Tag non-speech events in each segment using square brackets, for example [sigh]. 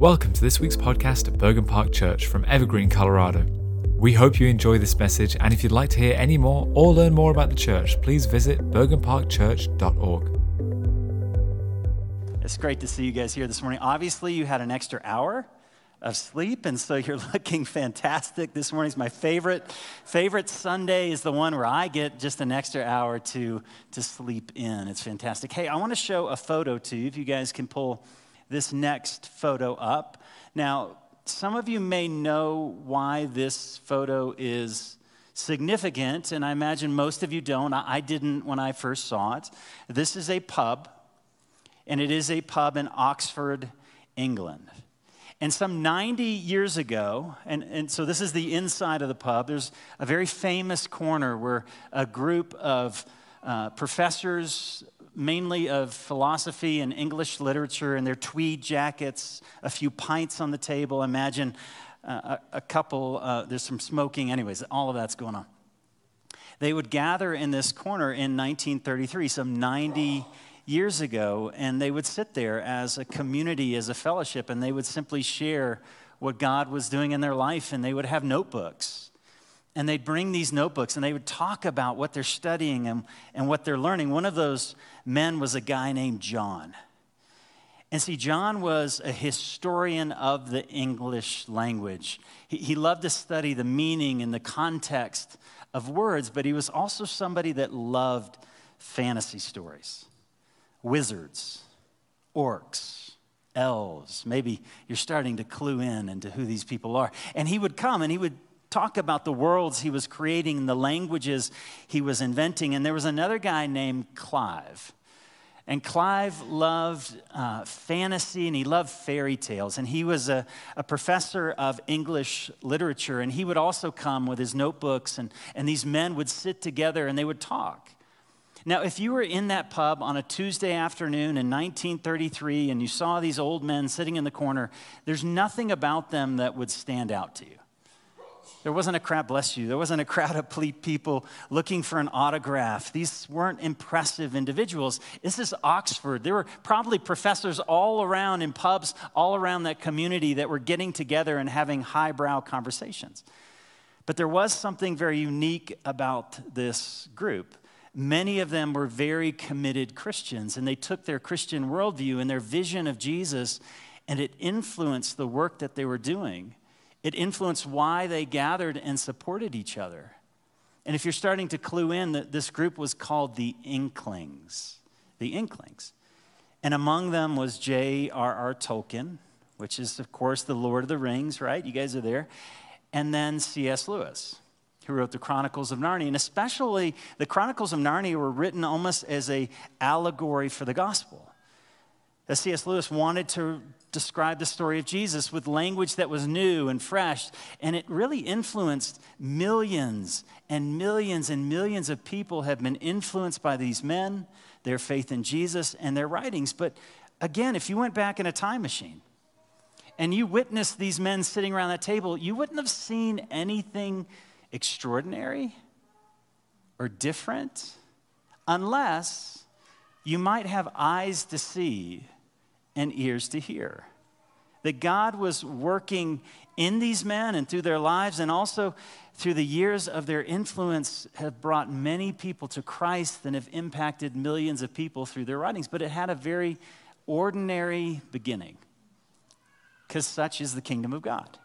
Welcome to this week's podcast at Bergen Park Church from Evergreen, Colorado. We hope you enjoy this message, and if you'd like to hear any more or learn more about the church, please visit bergenparkchurch.org. It's great to see you guys here this morning. Obviously, you had an extra hour of sleep, and so [laughs] you're looking fantastic. This morning's my favorite. Favorite Sunday is the one where I get just an extra hour to, to sleep in. It's fantastic. Hey, I want to show a photo to you, if you guys can pull this next photo up. Now, some of you may know why this photo is significant, and I imagine most of you don't. I didn't when I first saw it. This is a pub, and it is a pub in Oxford, England. And some 90 years ago, and, and so this is the inside of the pub, there's a very famous corner where a group of uh, professors mainly of philosophy and English literature in their tweed jackets, a few pints on the table. Imagine uh, a, a, couple, uh, there's some smoking, anyways, all of that's going on. They would gather in this corner in 1933, some 90 years ago, and they would sit there as a community, as a fellowship, and they would simply share what God was doing in their life, and they would have notebooks and they'd bring these notebooks and they would talk about what they're studying and, and what they're learning. One of those men was a guy named John. And see, John was a historian of the English language. He, he loved to study the meaning and the context of words, but he was also somebody that loved fantasy stories wizards, orcs, elves. Maybe you're starting to clue in into who these people are. And he would come and he would talk about the worlds he was creating, the languages he was inventing. And there was another guy named Clive. And Clive loved uh, fantasy and he loved fairy tales. And he was a, a professor of English literature. And he would also come with his notebooks, and, and these men would sit together and they would talk. Now, if you were in that pub on a Tuesday afternoon in 1933 and you saw these old men sitting in the corner, there's nothing about them that would stand out to you. There wasn't a crowd, bless you, there wasn't a crowd of people looking for an autograph. These weren't impressive individuals. This is Oxford. There were probably professors all around in pubs, all around that community that were getting together and having highbrow conversations. But there was something very unique about this group. Many of them were very committed Christians, and they took their Christian worldview and their vision of Jesus, and it influenced the work that they were doing. It influenced why they gathered and supported each other. And if you're starting to clue in, that this group was called the Inklings. The Inklings. And among them was J.R.R. Tolkien, which is, of course, the Lord of the Rings, right? You guys are there. And then C.S. Lewis, who wrote the Chronicles of Narnia. And especially the Chronicles of Narnia were written almost as a allegory for the gospel. C.S. Lewis wanted to described the story of Jesus with language that was new and fresh, and it really influenced millions and millions and millions of people have been influenced by these men, their faith in Jesus, and their writings. But again, if you went back in a time machine and you witnessed these men sitting around that table, you wouldn't have seen anything extraordinary or different unless you might have eyes to see and ears to hear. That God was working in these men and through their lives, and also through the years of their influence, have brought many people to Christ and have impacted millions of people through their writings. But it had a very ordinary beginning, because such is the kingdom of God.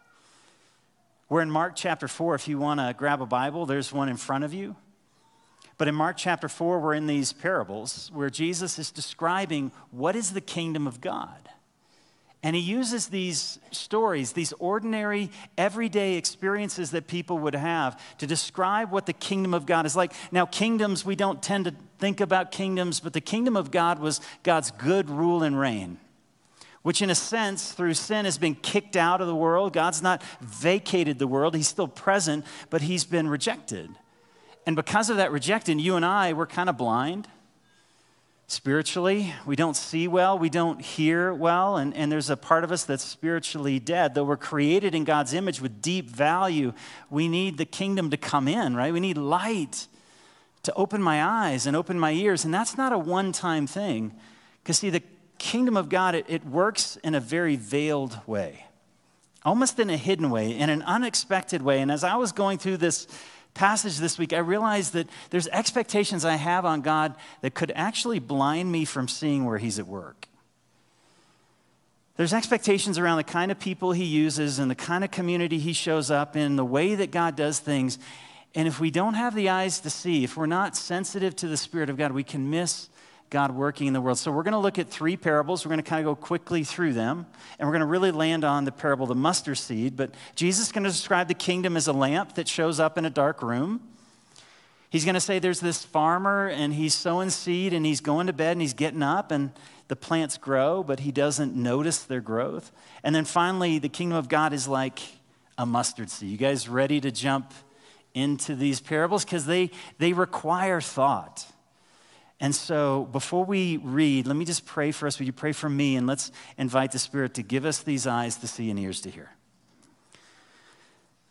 We're in Mark chapter 4. If you want to grab a Bible, there's one in front of you. But in Mark chapter 4, we're in these parables where Jesus is describing what is the kingdom of God. And he uses these stories, these ordinary, everyday experiences that people would have to describe what the kingdom of God is like. Now, kingdoms, we don't tend to think about kingdoms, but the kingdom of God was God's good rule and reign, which, in a sense, through sin has been kicked out of the world. God's not vacated the world, He's still present, but He's been rejected. And because of that rejection, you and I, we're kind of blind spiritually. We don't see well, we don't hear well, and, and there's a part of us that's spiritually dead. Though we're created in God's image with deep value, we need the kingdom to come in, right? We need light to open my eyes and open my ears. And that's not a one time thing. Because, see, the kingdom of God, it, it works in a very veiled way, almost in a hidden way, in an unexpected way. And as I was going through this passage this week, I realized that there's expectations I have on God that could actually blind me from seeing where He's at work. There's expectations around the kind of people He uses and the kind of community He shows up in, the way that God does things. And if we don't have the eyes to see, if we're not sensitive to the Spirit of God, we can miss God working in the world. So we're going to look at three parables. We're going to kind of go quickly through them, and we're going to really land on the parable of the mustard seed. But Jesus is going to describe the kingdom as a lamp that shows up in a dark room. He's going to say there's this farmer, and he's sowing seed, and he's going to bed, and he's getting up, and the plants grow, but he doesn't notice their growth. And then finally, the kingdom of God is like a mustard seed. You guys ready to jump into these parables? Because they, they require thought. And so before we read, let me just pray for us. Would you pray for me? And let's invite the Spirit to give us these eyes to see and ears to hear.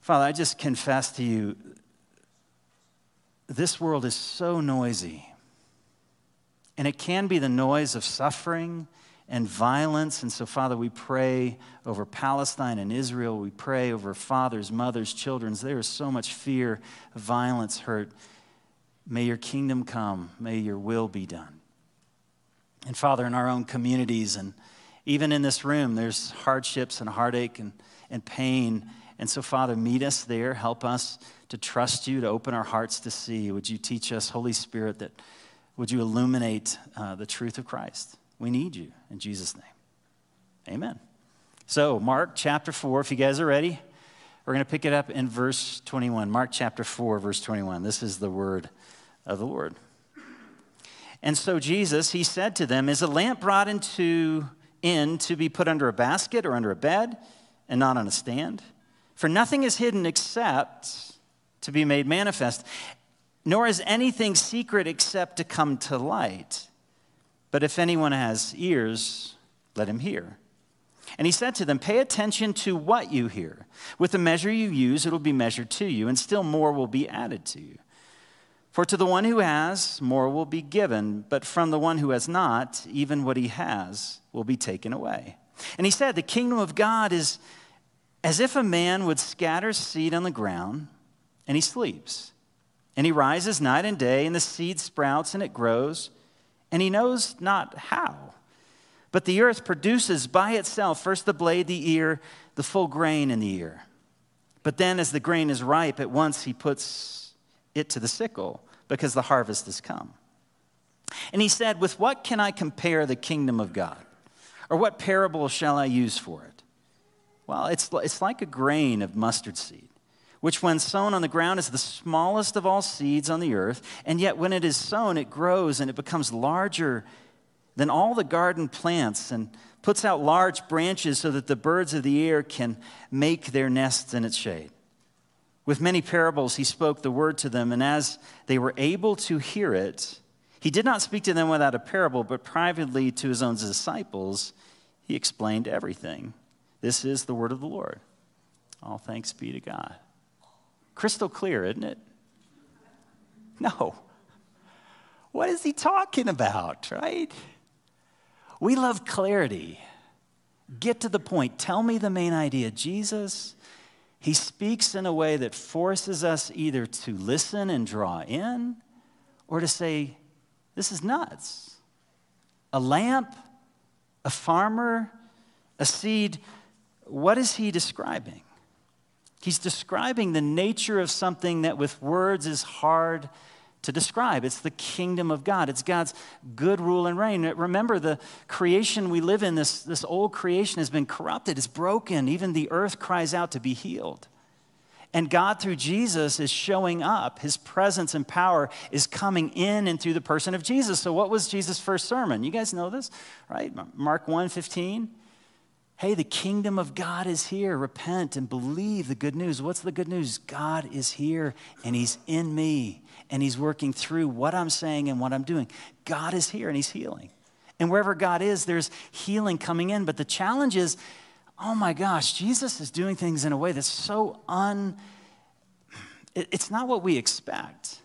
Father, I just confess to you this world is so noisy. And it can be the noise of suffering and violence. And so, Father, we pray over Palestine and Israel. We pray over fathers, mothers, children. There is so much fear, violence, hurt. May your kingdom come. May your will be done. And Father, in our own communities and even in this room, there's hardships and heartache and, and pain. And so, Father, meet us there. Help us to trust you, to open our hearts to see. Would you teach us, Holy Spirit, that would you illuminate uh, the truth of Christ? We need you. In Jesus' name. Amen. So, Mark chapter 4, if you guys are ready, we're going to pick it up in verse 21. Mark chapter 4, verse 21. This is the word of the Lord. And so Jesus, he said to them, Is a lamp brought into in to be put under a basket or under a bed and not on a stand? For nothing is hidden except to be made manifest, nor is anything secret except to come to light. But if anyone has ears, let him hear. And he said to them, Pay attention to what you hear. With the measure you use, it will be measured to you, and still more will be added to you. For to the one who has, more will be given, but from the one who has not, even what he has will be taken away. And he said, The kingdom of God is as if a man would scatter seed on the ground, and he sleeps. And he rises night and day, and the seed sprouts and it grows, and he knows not how. But the earth produces by itself first the blade, the ear, the full grain in the ear. But then, as the grain is ripe, at once he puts it to the sickle because the harvest has come. And he said, With what can I compare the kingdom of God? Or what parable shall I use for it? Well, it's, it's like a grain of mustard seed, which when sown on the ground is the smallest of all seeds on the earth, and yet when it is sown, it grows and it becomes larger than all the garden plants and puts out large branches so that the birds of the air can make their nests in its shade. With many parables, he spoke the word to them, and as they were able to hear it, he did not speak to them without a parable, but privately to his own disciples, he explained everything. This is the word of the Lord. All thanks be to God. Crystal clear, isn't it? No. What is he talking about, right? We love clarity. Get to the point. Tell me the main idea. Jesus he speaks in a way that forces us either to listen and draw in or to say, This is nuts. A lamp, a farmer, a seed. What is he describing? He's describing the nature of something that with words is hard to describe. It's the kingdom of God. It's God's good rule and reign. Remember, the creation we live in, this, this old creation has been corrupted, it's broken. Even the earth cries out to be healed. And God, through Jesus, is showing up. His presence and power is coming in and through the person of Jesus. So, what was Jesus' first sermon? You guys know this, right? Mark 1 15. Hey, the kingdom of God is here. Repent and believe the good news. What's the good news? God is here and He's in me and He's working through what I'm saying and what I'm doing. God is here and He's healing. And wherever God is, there's healing coming in. But the challenge is, oh my gosh, Jesus is doing things in a way that's so un. It's not what we expect.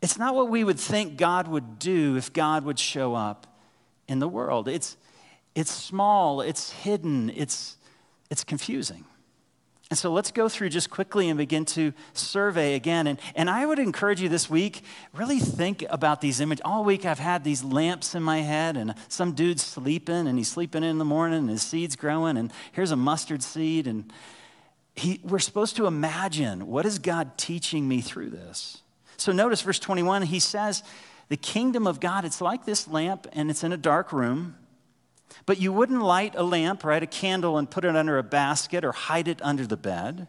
It's not what we would think God would do if God would show up in the world. It's, it's small, it's hidden, it's, it's confusing. And so let's go through just quickly and begin to survey again. And, and I would encourage you this week, really think about these images. All week I've had these lamps in my head, and some dude's sleeping, and he's sleeping in the morning, and his seed's growing, and here's a mustard seed. And he, we're supposed to imagine what is God teaching me through this? So notice verse 21, he says, The kingdom of God, it's like this lamp, and it's in a dark room. But you wouldn't light a lamp, right, a candle, and put it under a basket or hide it under the bed.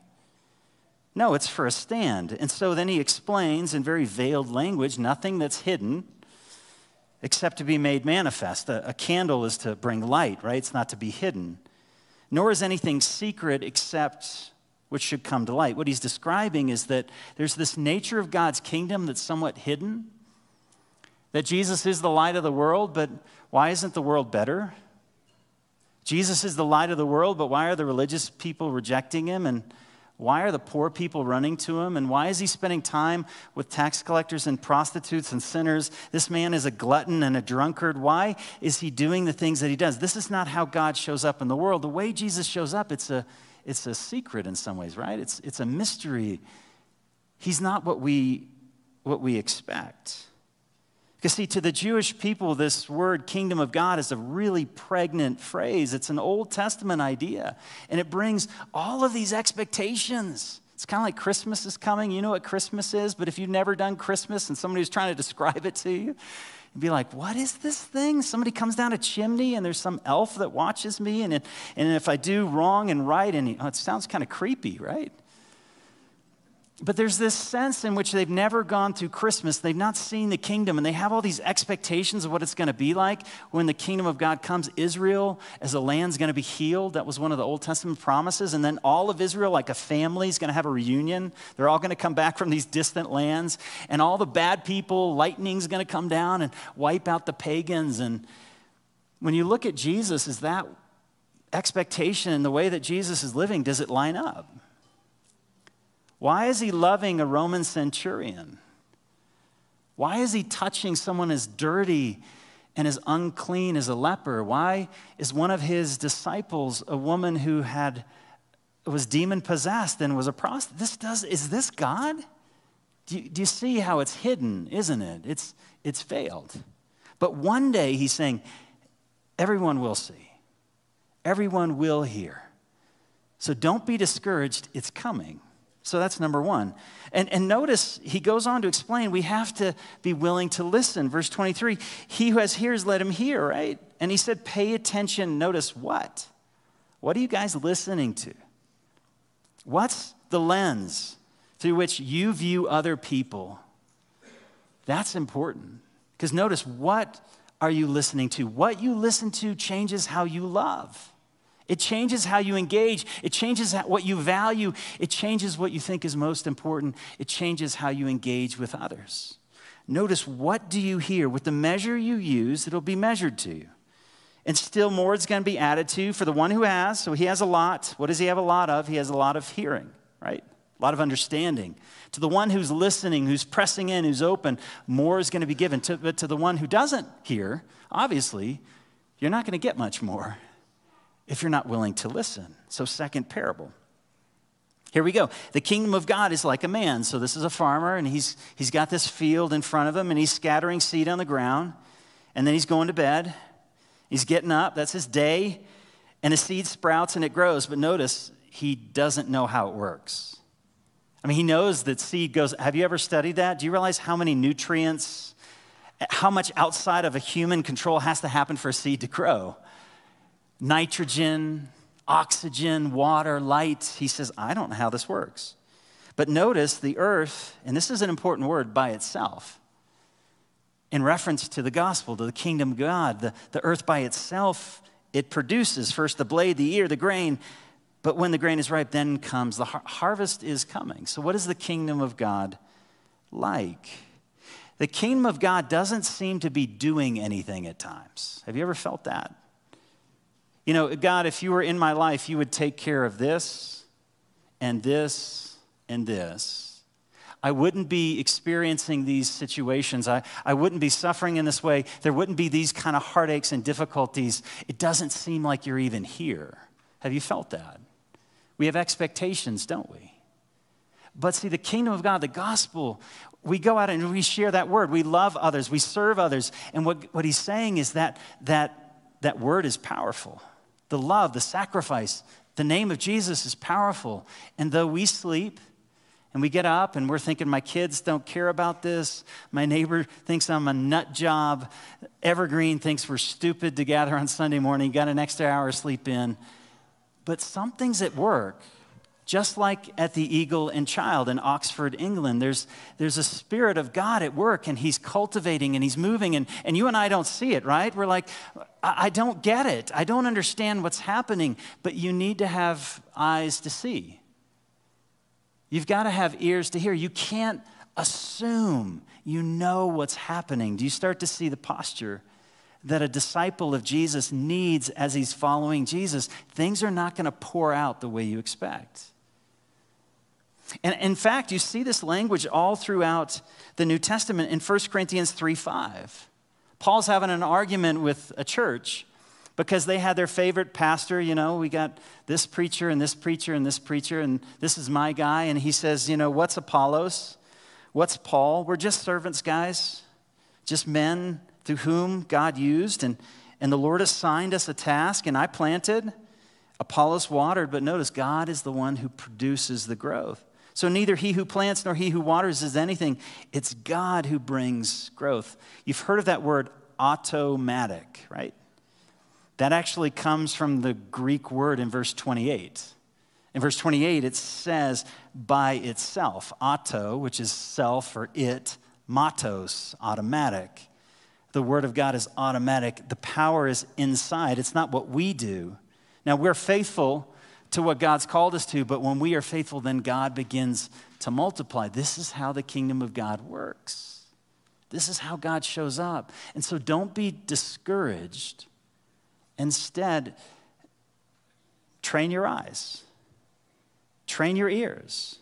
No, it's for a stand. And so then he explains in very veiled language nothing that's hidden except to be made manifest. A, a, candle is to bring light, right? It's not to be hidden. Nor is anything secret except which should come to light. What he's describing is that there's this nature of God's kingdom that's somewhat hidden, that Jesus is the light of the world, but why isn't the world better? Jesus is the light of the world, but why are the religious people rejecting him? And why are the poor people running to him? And why is he spending time with tax collectors and prostitutes and sinners? This man is a glutton and a drunkard. Why is he doing the things that he does? This is not how God shows up in the world. The way Jesus shows up, it's a, it's a secret in some ways, right? It's, it's a mystery. He's not what we, what we expect. Because, see, to the Jewish people, this word kingdom of God is a really pregnant phrase. It's an Old Testament idea, and it brings all of these expectations. It's kind of like Christmas is coming. You know what Christmas is, but if you've never done Christmas and somebody was trying to describe it to you, you'd be like, What is this thing? Somebody comes down a chimney and there's some elf that watches me, and, and if I do wrong and right, and it sounds kind of creepy, right? But there's this sense in which they've never gone through Christmas. They've not seen the kingdom, and they have all these expectations of what it's going to be like when the kingdom of God comes. Israel, as a land, is going to be healed. That was one of the Old Testament promises. And then all of Israel, like a family, is going to have a reunion. They're all going to come back [laughs] from these distant lands. And all the bad people, lightning's going to come down and wipe out the pagans. And when you look at Jesus, is that expectation and the way that Jesus is living, does it line up? Why is he loving a Roman centurion? Why is he touching someone as dirty and as unclean as a leper? Why is one of his disciples a woman who had was demon possessed and was a prostitute? This does is this God? Do you, do you see how it's hidden, isn't it? It's it's failed. But one day he's saying, everyone will see. Everyone will hear. So don't be discouraged, it's coming. So that's number one. And, and notice he goes on to explain we have to be willing to listen. Verse 23 He who has ears, let him hear, right? And he said, pay attention. Notice what? What are you guys listening to? What's the lens through which you view other people? That's important. Because notice, what are you listening to? What you listen to changes how you love. It changes how you engage. It changes what you value. It changes what you think is most important. It changes how you engage with others. Notice what do you hear? With the measure you use, it'll be measured to you. And still more is going to be added to for the one who has. So he has a lot. What does he have a lot of? He has a lot of hearing, right? A lot of understanding. To the one who's listening, who's pressing in, who's open, more is going to be given. To, but to the one who doesn't hear, obviously, you're not going to get much more if you're not willing to listen. So, second parable. Here we go. The kingdom of God is like a man. So, this is a farmer, and he's, he's got this field in front of him, and he's scattering seed on the ground, and then he's going to bed. He's getting up. That's his day. And the seed sprouts and it grows. But notice, he doesn't know how it works. I mean, he knows that seed goes. Have you ever studied that? Do you realize how many nutrients, how much outside of a human control has to happen for a seed to grow? Nitrogen, oxygen, water, light. He says, I don't know how this works. But notice the earth, and this is an important word by itself, in reference to the gospel, to the kingdom of God. The, the earth by itself, it produces first the blade, the ear, the grain. But when the grain is ripe, then comes the har- harvest is coming. So, what is the kingdom of God like? The kingdom of God doesn't seem to be doing anything at times. Have you ever felt that? You know, God, if you were in my life, you would take care of this and this and this. I wouldn't be experiencing these situations. I, I wouldn't be suffering in this way. There wouldn't be these kind of heartaches and difficulties. It doesn't seem like you're even here. Have you felt that? We have expectations, don't we? But see, the kingdom of God, the gospel, we go out and we share that word. We love others, we serve others. And what, what he's saying is that, that that word is powerful. The love, the sacrifice, the name of Jesus is powerful. And though we sleep, and we get up and we're thinking, my kids don't care about this. My neighbor thinks I'm a nut job. Evergreen thinks we're stupid to gather on Sunday morning. Got an extra hour of sleep in. But something's at work just like at the Eagle and Child in Oxford, England, there's, there's a spirit of God at work and He's cultivating and He's moving. And, and you and I don't see it, right? We're like, I, I don't get it. I don't understand what's happening. But you need to have eyes to see. You've got to have ears to hear. You can't assume you know what's happening. Do you start to see the posture? that a disciple of Jesus needs as he's following Jesus, things are not going to pour out the way you expect. And in fact, you see this language all throughout the New Testament in 1 Corinthians 3 5. Paul's having an argument with a church because they had their favorite pastor. You know, we got this preacher and this preacher and this preacher, and this is my guy. And he says, You know, what's Apollos? What's Paul? We're just servants, guys, just men through whom God used. And, and the Lord assigned us a task, and I planted. Apollos watered, but notice God is the one who produces the growth. So neither he who plants nor he who waters is anything. It's God who brings growth. You've heard of that word automatic, right? That actually comes from the Greek word in verse 28. In verse 28, it says, by itself. Auto, which is self or it, matos, automatic. The word of God is automatic. The power is inside. It's not what we do. Now, we're faithful to what God's called us to, but when we are faithful, then God begins to multiply. This is how the kingdom of God works. This is how God shows up. And so don't be discouraged. Instead, train your eyes, train your ears.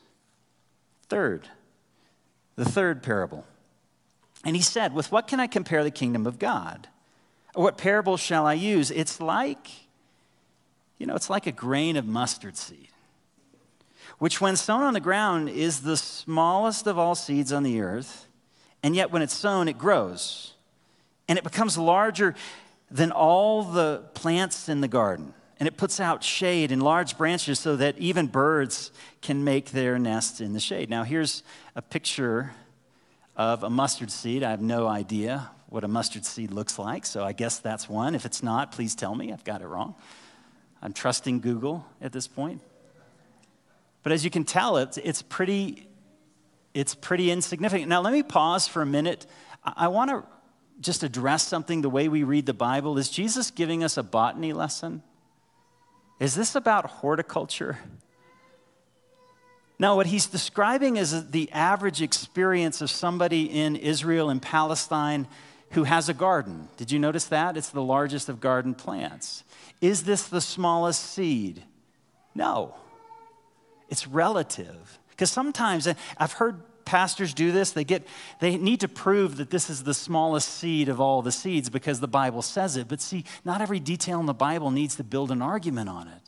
Third, the third parable. And he said, With what can I compare the kingdom of God? Or what parable shall I use? It's like you know, it's like a grain of mustard seed, which, when sown on the ground, is the smallest of all seeds on the earth. And yet, when it's sown, it grows and it becomes larger than all the plants in the garden. And it puts out shade and large branches so that even birds can make their nests in the shade. Now, here's a picture of a mustard seed. I have no idea what a mustard seed looks like, so I guess that's one. If it's not, please tell me. I've got it wrong. I'm trusting Google at this point. But as you can tell, it's, it's, pretty, it's pretty insignificant. Now, let me pause for a minute. I, want to just address something the way we read the Bible. Is Jesus giving us a botany lesson? Is this about horticulture? No, what he's describing is the average experience of somebody in Israel and Palestine who has a garden. Did you notice that? It's the largest of garden plants. Is this the smallest seed? No. It's relative. Because sometimes I've heard pastors do this. They get they need to prove that this is the smallest seed of all the seeds because the Bible says it. But see, not every detail in the Bible needs to build an argument on it.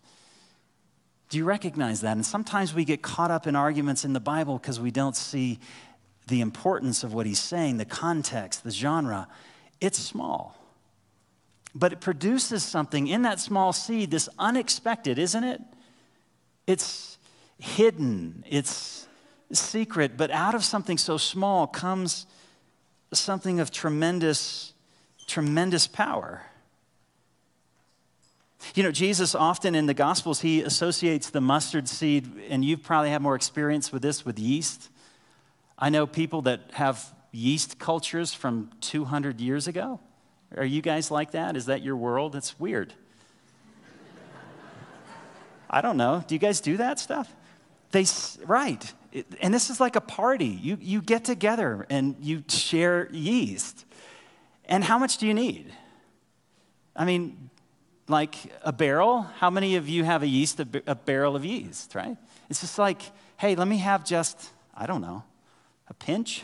Do you recognize that? And sometimes we get caught up in arguments in the Bible because we don't see the importance of what he's saying, the context, the genre. It's small. But it produces something in that small seed, this unexpected, isn't it? It's hidden, it's secret, but out of something so small comes something of tremendous, tremendous power. You know, Jesus often in the Gospels, he associates the mustard seed, and you've probably had more experience with this with yeast. I know people that have yeast cultures from 200 years ago. Are you guys like that? Is that your world? It's weird. [laughs] I don't know. Do you guys do that stuff? They right. And this is like a party. You you get together and you share yeast. And how much do you need? I mean, like a barrel. How many of you have a yeast a, a barrel of yeast, right? It's just like, hey, let me have just I don't know, a pinch.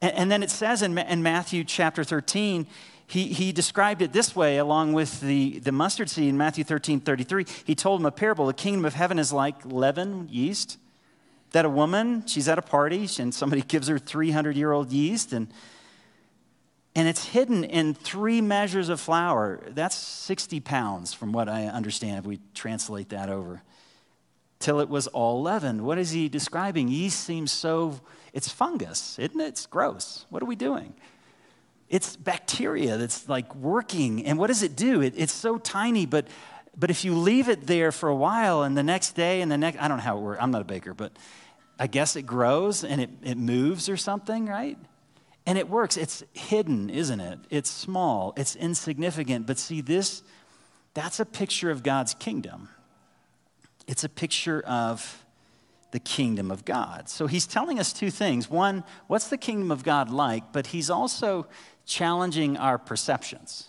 And, and then it says in, in Matthew chapter 13, he, he described it this way along with the, the mustard seed in Matthew 13 33. He told him a parable. The kingdom of heaven is like leaven, yeast, that a woman, she's at a party, and somebody [laughs] gives her 300 year old yeast, and, and it's hidden in three measures of flour. That's 60 pounds, from what I understand, if we translate that over, till it was all leavened. What is he describing? Yeast seems so, it's fungus, isn't it? It's gross. What are we doing? It's bacteria that's like working. And what does it do? It, it's so tiny, but, but if you leave it there for a while and the next day and the next, I don't know how it works. I'm not a baker, but I guess it grows and it, it moves or something, right? And it works. It's hidden, isn't it? It's small, it's insignificant. But see, this, that's a picture of God's kingdom. It's a picture of the kingdom of God. So he's telling us two things. One, what's the kingdom of God like? But he's also challenging our perceptions.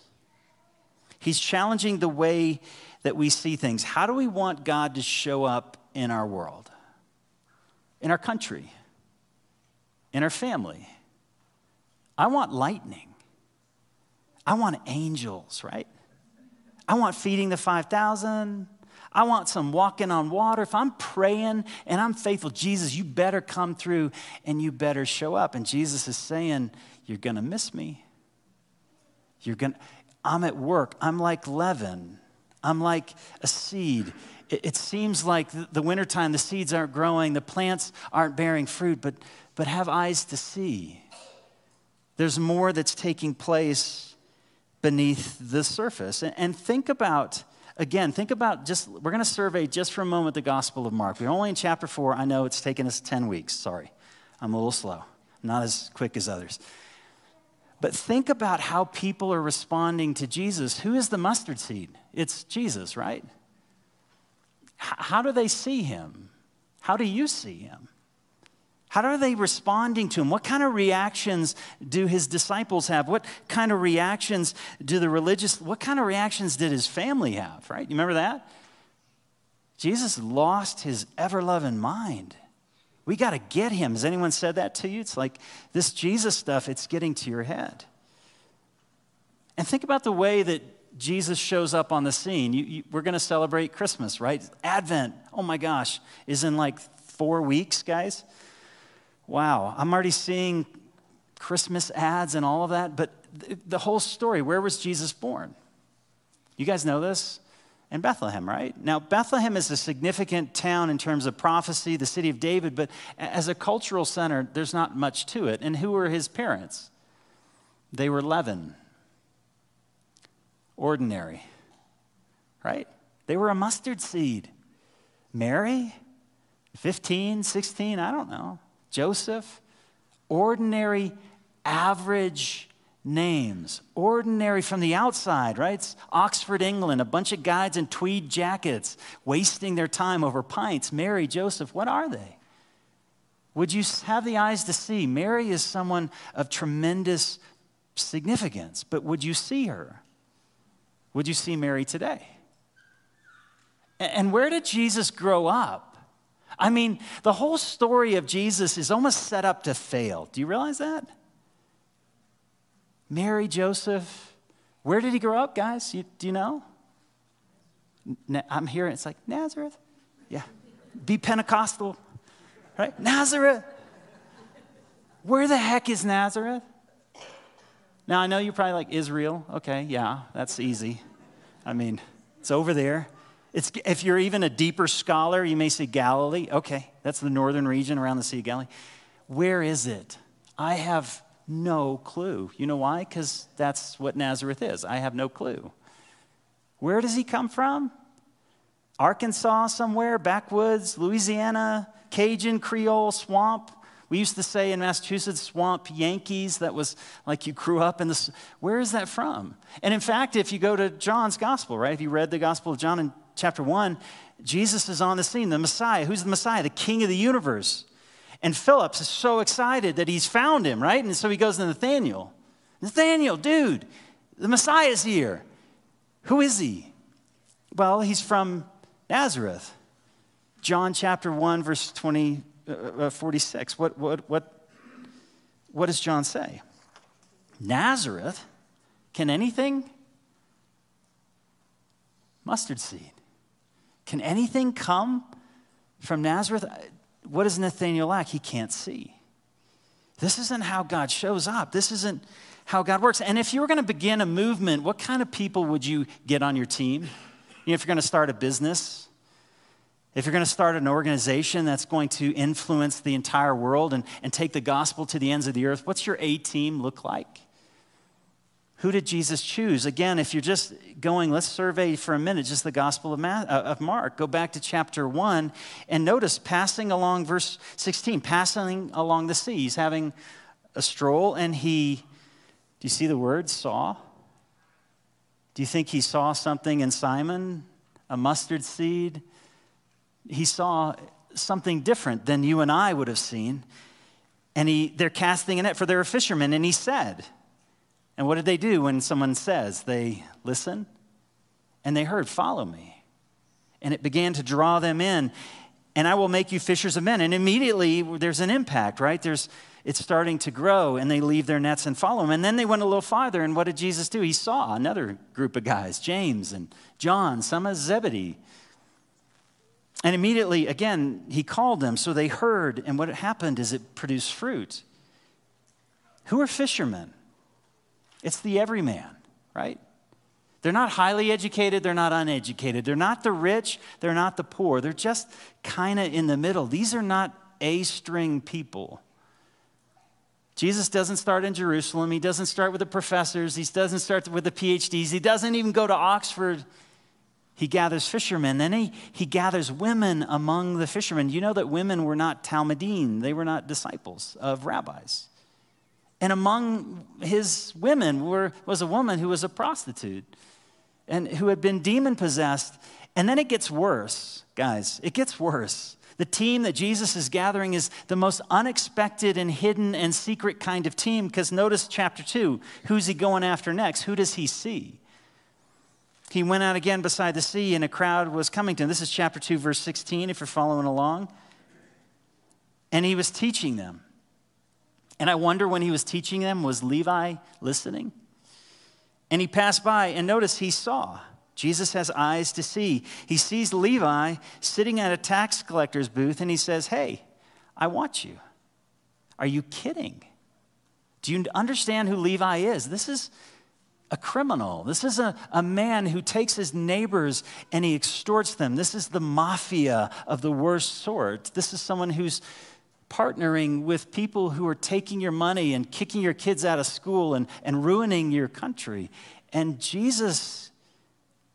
He's challenging the way that we see things. How do we want God to show up in our world, in our country, in our family? I want lightning. I want angels, right? I want feeding the 5,000. I want some walking on water. If I'm praying and I'm faithful, Jesus, you better come through and you better show up. And Jesus is saying, You're going to miss me. You're going to, I'm at work. I'm like leaven. I'm like a seed. It, it seems like the, the wintertime, the seeds aren't growing, the plants aren't bearing fruit, but, but have eyes to see. There's more that's taking place beneath the surface. And, and think about, again, think about just, we're going to survey just for a moment the Gospel of Mark. We're only in chapter four. I know it's taken us 10 weeks. Sorry. I'm a little slow, not as quick as others. But think about how people are responding to Jesus. Who is the mustard seed? It's Jesus, right? How do they see him? How do you see him? How are they responding to him? What kind of reactions do his disciples have? What kind of reactions do the religious, what kind of reactions did his family have, right? You remember that? Jesus lost his ever loving mind. We got to get him. Has anyone said that to you? It's like this Jesus stuff, it's getting to your head. And think about the way that Jesus shows up on the scene. You, you, we're going to celebrate Christmas, right? Advent, oh my gosh, is in like four weeks, guys. Wow, I'm already seeing Christmas ads and all of that. But the whole story where was Jesus born? You guys know this? in Bethlehem, right? Now, Bethlehem is a significant town in terms of prophecy, the city of David, but as a cultural center, there's not much to it. And who were his parents? They were leaven, ordinary, right? They were a mustard seed. Mary, 15, 16, I don't know. Joseph, ordinary, average names. Ordinary from the outside, right? It's Oxford, England, a bunch of guides in tweed jackets wasting their time over pints. Mary, Joseph, what are they? Would you have the eyes to see? Mary is someone of tremendous significance, but would you see her? Would you see Mary today? And where did Jesus grow up? I mean, the whole story of Jesus is almost set up to fail. Do you realize that? Mary, Joseph. Where did he grow up, guys? You, do you know? I'm hearing it's like Nazareth. Yeah. Be Pentecostal, right? Nazareth. Where the heck is Nazareth? Now, I know you're probably like Israel. Okay, yeah, that's easy. I mean, it's over there. It's, if you're even a deeper scholar, you may say Galilee. Okay, that's the northern region around the Sea of Galilee. Where is it? I have no clue. You know why? Because that's what Nazareth is. I have no clue. Where does he come from? Arkansas, somewhere, backwoods, Louisiana, Cajun, Creole, swamp. We used to say in Massachusetts, swamp Yankees. That was like you grew up in this. Where is that from? And in fact, if you go to John's gospel, right? If you read the gospel of John in chapter one, Jesus is on the scene, the Messiah. Who's the Messiah? The King of the universe. And Phillips is so excited that he's found him, right? And so he goes to Nathaniel. Nathaniel, dude, the Messiah's here. Who is he? Well, he's from Nazareth. John chapter 1, verse 20, uh, uh 46. What, what, what what does John say? Nazareth, can anything? Mustard seed. Can anything come from Nazareth? What does Nathaniel lack? He can't see. This isn't how God shows up. This isn't how God works. And if you were going to begin a movement, what kind of people would you get on your team? You know, if you're going to start a business, if you're going to start an organization that's going to influence the entire world and, and take the gospel to the ends of the earth, what's your A team look like? Who did Jesus choose? Again, if you're just going, let's survey for a minute just the Gospel of, uh, of Mark. Go back to chapter 1 and notice passing along, verse 16, passing along the sea. He's having a stroll and he, do you see the word saw? Do you think he saw something in Simon? A mustard seed? He saw something different than you and I would have seen. And he, they're casting a net for their fishermen. And he said, and what did they do when someone says? They listen and they heard, Follow me. And it began to draw them in. And I will make you fishers of men. And immediately there's an impact, right? There's, it's starting to grow, and they leave their nets and follow him. And then they went a little farther, and what did Jesus do? He saw another group of guys, James and John, some of Zebedee. And immediately, again, he called them, so they heard, and what happened is it produced fruit. Who are fishermen? It's the everyman, right? They're not highly educated, they're not uneducated. They're not the rich, they're not the poor. They're just kind of in the middle. These are not A string people. Jesus doesn't start in Jerusalem. He doesn't start with the professors. He doesn't start with the PhDs. He doesn't even go to Oxford. He gathers fishermen. Then he, he gathers women among the fishermen. You know that women were not talmidim, they were not disciples of rabbis. And among his women were, was a woman who was a prostitute and who had been demon possessed. And then it gets worse, guys. It gets worse. The team that Jesus is gathering is the most unexpected and hidden and secret kind of team because notice chapter 2. Who's he going after next? Who does he see? He went out again beside the sea and a crowd was coming to him. This is chapter 2, verse 16, if you're following along. And he was teaching them. And I wonder when he was teaching them, was Levi listening? And he passed by, and notice he saw. Jesus has eyes to see. He sees Levi sitting at a tax collector's booth, and he says, Hey, I want you. Are you kidding? Do you understand who Levi is? This is a criminal. This is a, a man who takes his neighbors and he extorts them. This is the mafia of the worst sort. This is someone who's partnering with people who are taking your money and kicking your kids out of school and, and ruining your country. And Jesus,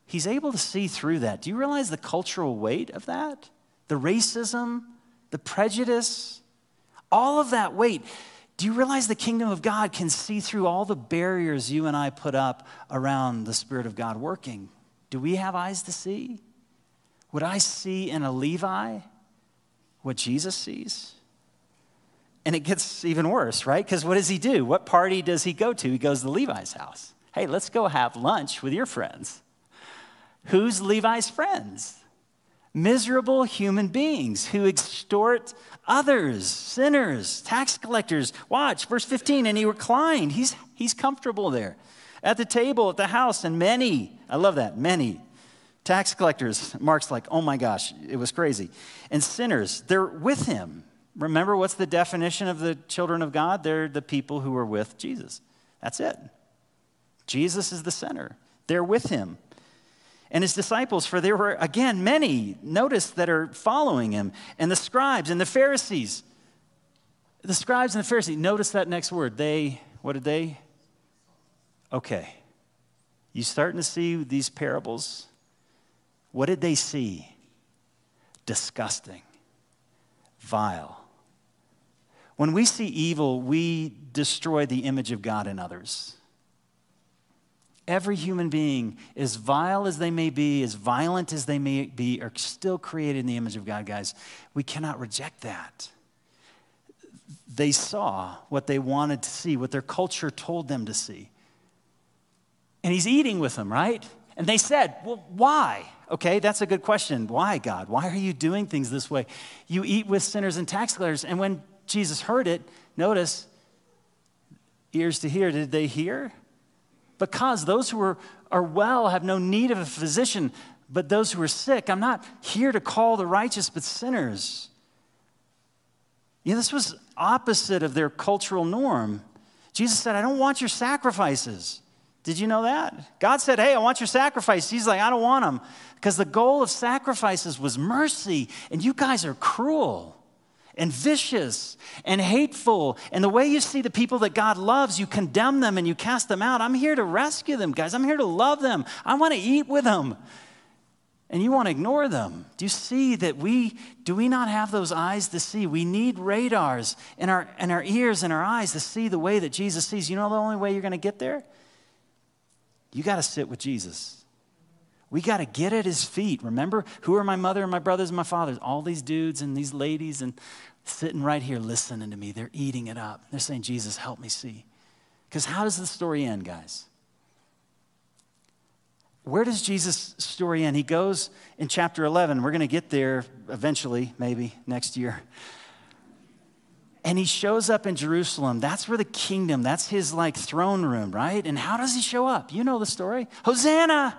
he's able to see through that. Do you realize the cultural weight of that? The racism, the prejudice, all of that weight. Do you realize the kingdom of God can see through all the barriers you and I put up around the Spirit of God working? Do we have eyes to see? Would I see in a Levi what Jesus sees? And it gets even worse, right? Because what does he do? What party does he go to? He goes to Levi's house. Hey, let's go have lunch with your friends. Who's Levi's friends? Miserable human beings who extort others, sinners, tax collectors. Watch, verse 15, and he reclined. He's, he's comfortable there at the table at the house, and many, I love that, many tax collectors. Mark's like, oh my gosh, it was crazy. And sinners, they're with him. Remember, what's the definition of the children of God? They're the people who are with Jesus. That's it. Jesus is the center. They're with him. And his disciples, for there were, again, many, notice, that are following him, and the scribes and the Pharisees. The scribes and the Pharisees, notice that next word. They, what did they? Okay. You starting to see these parables? What did they see? Disgusting, vile when we see evil, we destroy the image of God in others. Every human being, as vile as they may be, as violent as they may be, are still created in the image of God, guys. We cannot reject that. They saw what they wanted to see, what their culture told them to see. And he's eating with them, right? And they said, Well, why? Okay, that's a good question. Why, God? Why are you doing things this way? You eat with sinners and tax collectors. And when Jesus heard it, notice, ears to hear. Did they hear? Because those who are, are well have no need of a physician, but those who are sick. I'm not here to call the righteous, but sinners. You know, this was opposite of their cultural norm. Jesus said, I don't want your sacrifices. Did you know that? God said, Hey, I want your sacrifice. He's like, I don't want them. Because the goal of sacrifices was mercy, and you guys are cruel and vicious and hateful. And the way you see the people that God loves, you condemn them and you cast them out. I'm here to rescue them, guys. I'm here to love them. I want to eat with them. And you want to ignore them. Do you see that we do we not have those eyes to see? We need radars in our in our ears and our eyes to see the way that Jesus sees. You know the only way you're going to get there? You got to sit with Jesus. We got to get at his feet. Remember, who are my mother and my brothers and my fathers? All these dudes and these ladies and sitting right here listening to me. They're eating it up. They're saying, Jesus, help me see. Because how does the story end, guys? Where does Jesus' story end? He goes in chapter 11. We're going to get there eventually, maybe next year. And he shows up in Jerusalem. That's where the kingdom, that's his like throne room, right? And how does he show up? You know the story. Hosanna!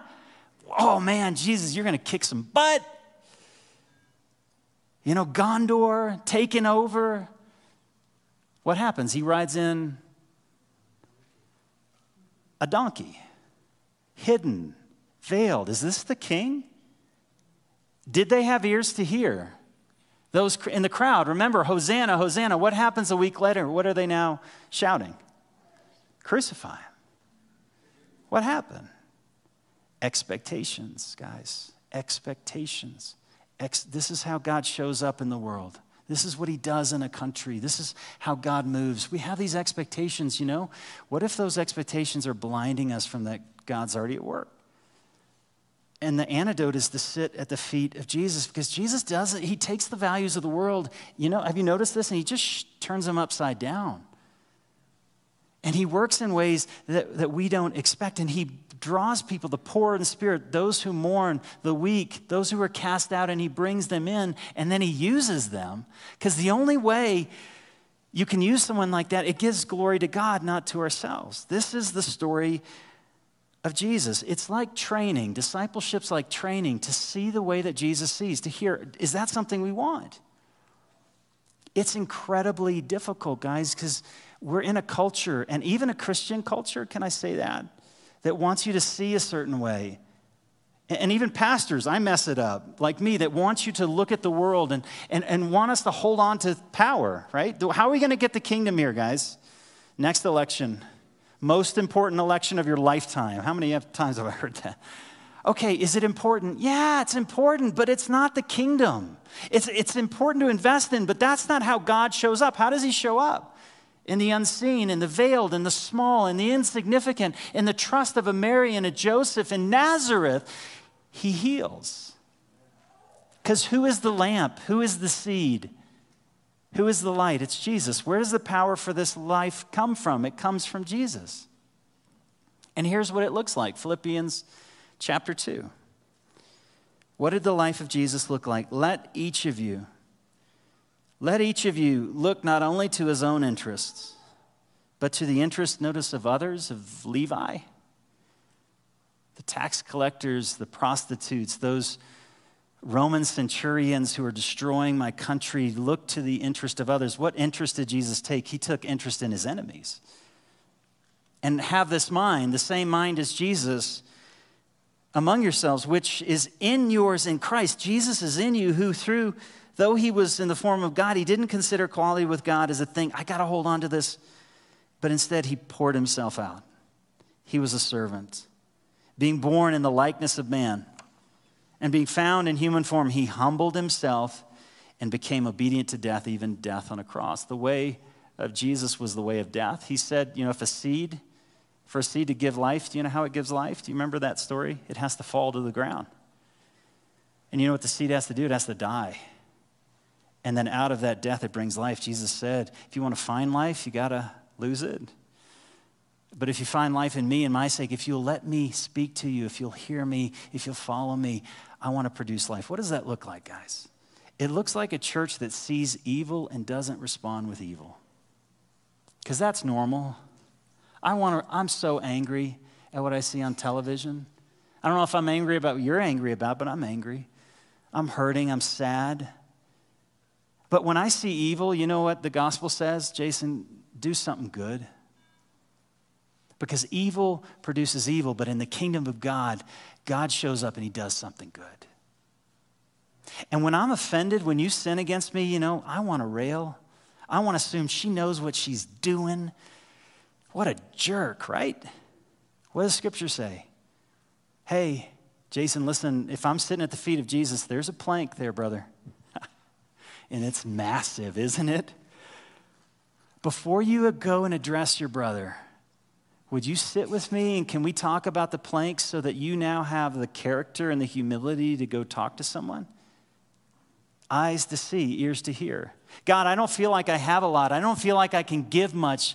oh man, Jesus, you're going to kick some butt. You know, Gondor taken over. What happens? He rides in a donkey, hidden, veiled. Is this the king? Did they have ears to hear? Those in the crowd, remember, Hosanna, Hosanna. What happens a week later? What are they now shouting? Crucify him. What happened? Expectations, guys. Expectations. This is how God shows up in the world. This is what he does in a country. This is how God moves. We have these expectations, you know. What if those expectations are blinding us from that God's already at work? And the antidote is to sit at the feet of Jesus because Jesus does it. He takes the values of the world, you know, have you noticed this? And he just turns them upside down. And he works in ways that, that we don't expect. And he draws people, the poor in spirit, those who mourn, the weak, those who are cast out, and he brings them in. And then he uses them. Because the only way you can use someone like that, it gives glory to God, not to ourselves. This is the story of Jesus. It's like training. Discipleship's like training to see the way that Jesus sees, to hear. Is that something we want? It's incredibly difficult, guys, because we're in a culture, and even a Christian culture, can I say that, that wants you to see a certain way. And even pastors, I mess it up, like me, that wants you to look at the world and, and, and want us to hold on to power, right? How are we going to get the kingdom here, guys? Next election, most important election of your lifetime. How many times have I heard that? Okay, is it important? Yeah, it's important, but it's not the kingdom. It's, it's important to invest in, but that's not how God shows up. How does He show up? In the unseen, in the veiled, in the small, in the insignificant, in the trust of a Mary and a Joseph in Nazareth, he heals. Because who is the lamp? Who is the seed? Who is the light? It's Jesus. Where does the power for this life come from? It comes from Jesus. And here's what it looks like Philippians chapter 2. What did the life of Jesus look like? Let each of you let each of you look not only to his own interests, but to the interest, notice, of others, of Levi, the tax collectors, the prostitutes, those Roman centurions who are destroying my country. Look to the interest of others. What interest did Jesus take? He took interest in his enemies. And have this mind, the same mind as Jesus, among yourselves, which is in yours in Christ. Jesus is in you, who through though he was in the form of God, he didn't consider equality with God as a thing. I got to hold on to this. But instead, he poured himself out. He was a servant. Being born in the likeness of man and being found in human form, he humbled himself and became obedient to death, even death on a cross. The way of Jesus was the way of death. He said, you know, if a seed, for a seed to give life, do you know how it gives life? Do you remember that story? It has to fall to the ground. And you know what the seed has to do? It has to die. And then out of that death, it brings life. Jesus said, if you want to find life, you got to lose it. But if you find life in me and my sake, if you'll let me speak to you, if you'll hear me, if you'll follow me, I want to produce life. What does that look like, guys? It looks like a church that sees evil and doesn't respond with evil. Because that's normal. I want to, I'm so angry at what I see on television. I don't know if I'm angry about what you're angry about, but I'm angry. I'm hurting, I'm sad. But when I see evil, you know what the gospel says? Jason, do something good. Because evil produces evil, but in the kingdom of God, God shows up and he does something good. And when I'm offended, when you sin against me, you know, I want to rail. I want to assume she knows what she's doing. What a jerk, right? What does Scripture say? Hey, Jason, listen, if I'm sitting at the feet of Jesus, there's a plank there, brother. And it's massive, isn't it? Before you go and address your brother, would you sit with me and can we talk about the planks so that you now have the character and the humility to go talk to someone? Eyes to see, ears to hear. God, I don't feel like I have a lot. I don't feel like I can give much.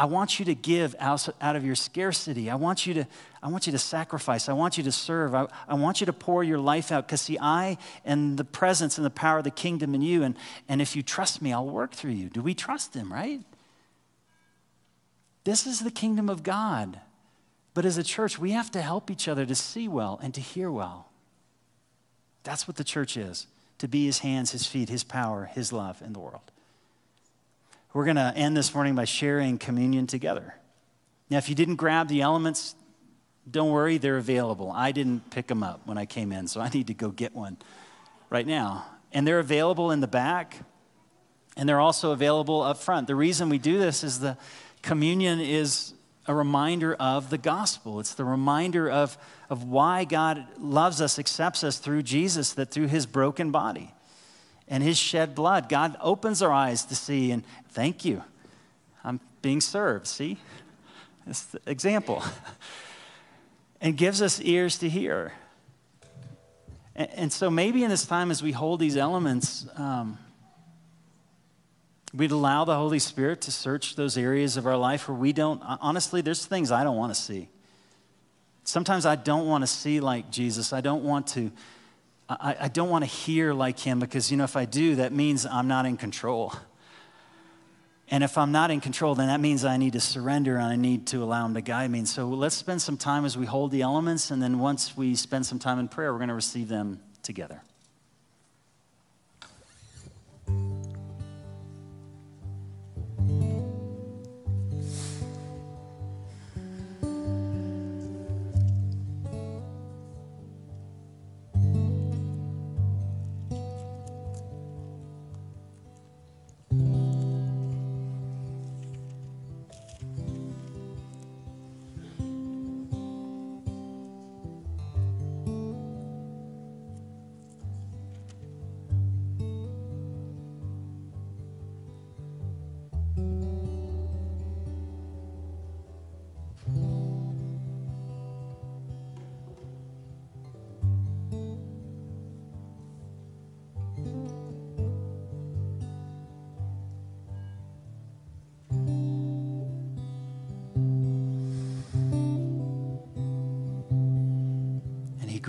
I want you to give out, of your scarcity. I want you to, I want you to sacrifice. I want you to serve. I, I want you to pour your life out. Because, see, I and the presence and the power of the kingdom in you. And, and if you trust me, I'll work through you. Do we trust him, right? This is the kingdom of God. But as a church, we have to help each other to see well and to hear well. That's what the church is to be his hands, his feet, his power, his love in the world. We're going to end this morning by sharing communion together. Now, if you didn't grab the elements, don't worry, they're available. I didn't pick them up when I came in, so I need to go get one right now. And they're available in the back, and they're also available up front. The reason we do this is the communion is a reminder of the gospel. It's the reminder of, of why God loves us, accepts us through Jesus, that through his broken body and his shed blood, God opens our eyes to see, and thank you. I'm being served, see? That's the example. [laughs] and gives us ears to hear. And, and, so maybe in this time as we hold these elements, um, we'd allow the Holy Spirit to search those areas of our life where we don't, honestly, there's things I don't want to see. Sometimes I don't want to see like Jesus. I don't want to I, I don't want to hear like him because, you know, if I do, that means I'm not in control. And if I'm not in control, then that means I need to surrender and I need to allow Him to guide me. And so let's spend some time as we hold the elements, and then once we spend some time in prayer, we're going to receive them together.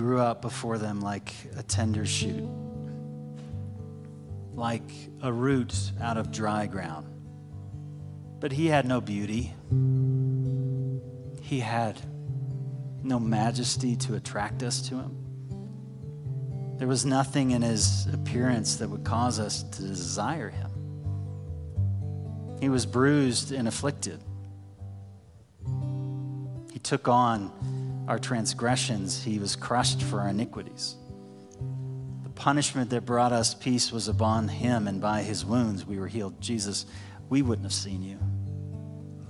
Grew up before them like a tender shoot, like a root out of dry ground. But he had no beauty, he had no majesty to attract us to him. There was nothing in his appearance that would cause us to desire him. He was bruised and afflicted. He took on our transgressions, he was crushed for our iniquities. The punishment that brought us peace was upon him, and by his wounds we were healed. Jesus, we wouldn't have seen you.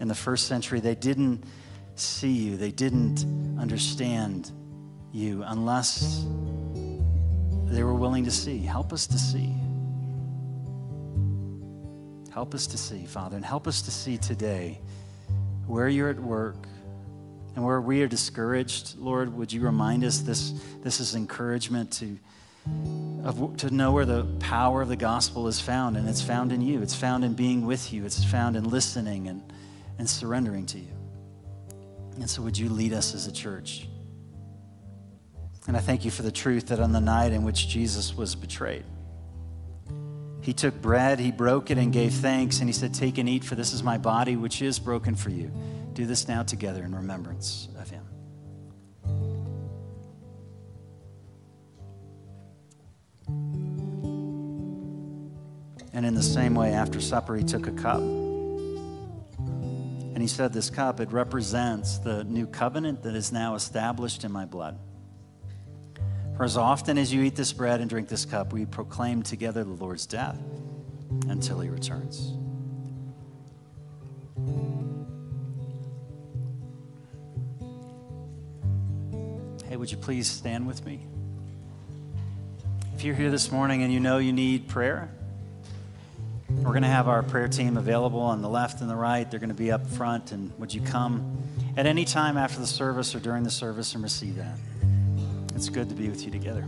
In the first century, they didn't see you, they didn't understand you unless they were willing to see. Help us to see. Help us to see, Father, and help us to see today where you're at work and where we are discouraged, Lord, would you remind us this, this is encouragement to, of, to know where the power of the gospel is found, and it's found in you. It's found in being with you. It's found in listening and, and surrendering to you. And so, would you lead us as a church? And I thank you for the truth that on the night in which Jesus was betrayed, he took bread, he broke it, and gave thanks, and he said, Take and eat, for this is my body, which is broken for you. Do this now together in remembrance of him. And in the same way, after supper, he took a cup. And he said, This cup, it represents the new covenant that is now established in my blood. For as often as you eat this bread and drink this cup, we proclaim together the Lord's death until he returns. Would you please stand with me? If you're here this morning and you know you need prayer, we're going to have our prayer team available on the left and the right. They're going to be up front. And would you come at any time after the service or during the service and receive that? It's good to be with you together.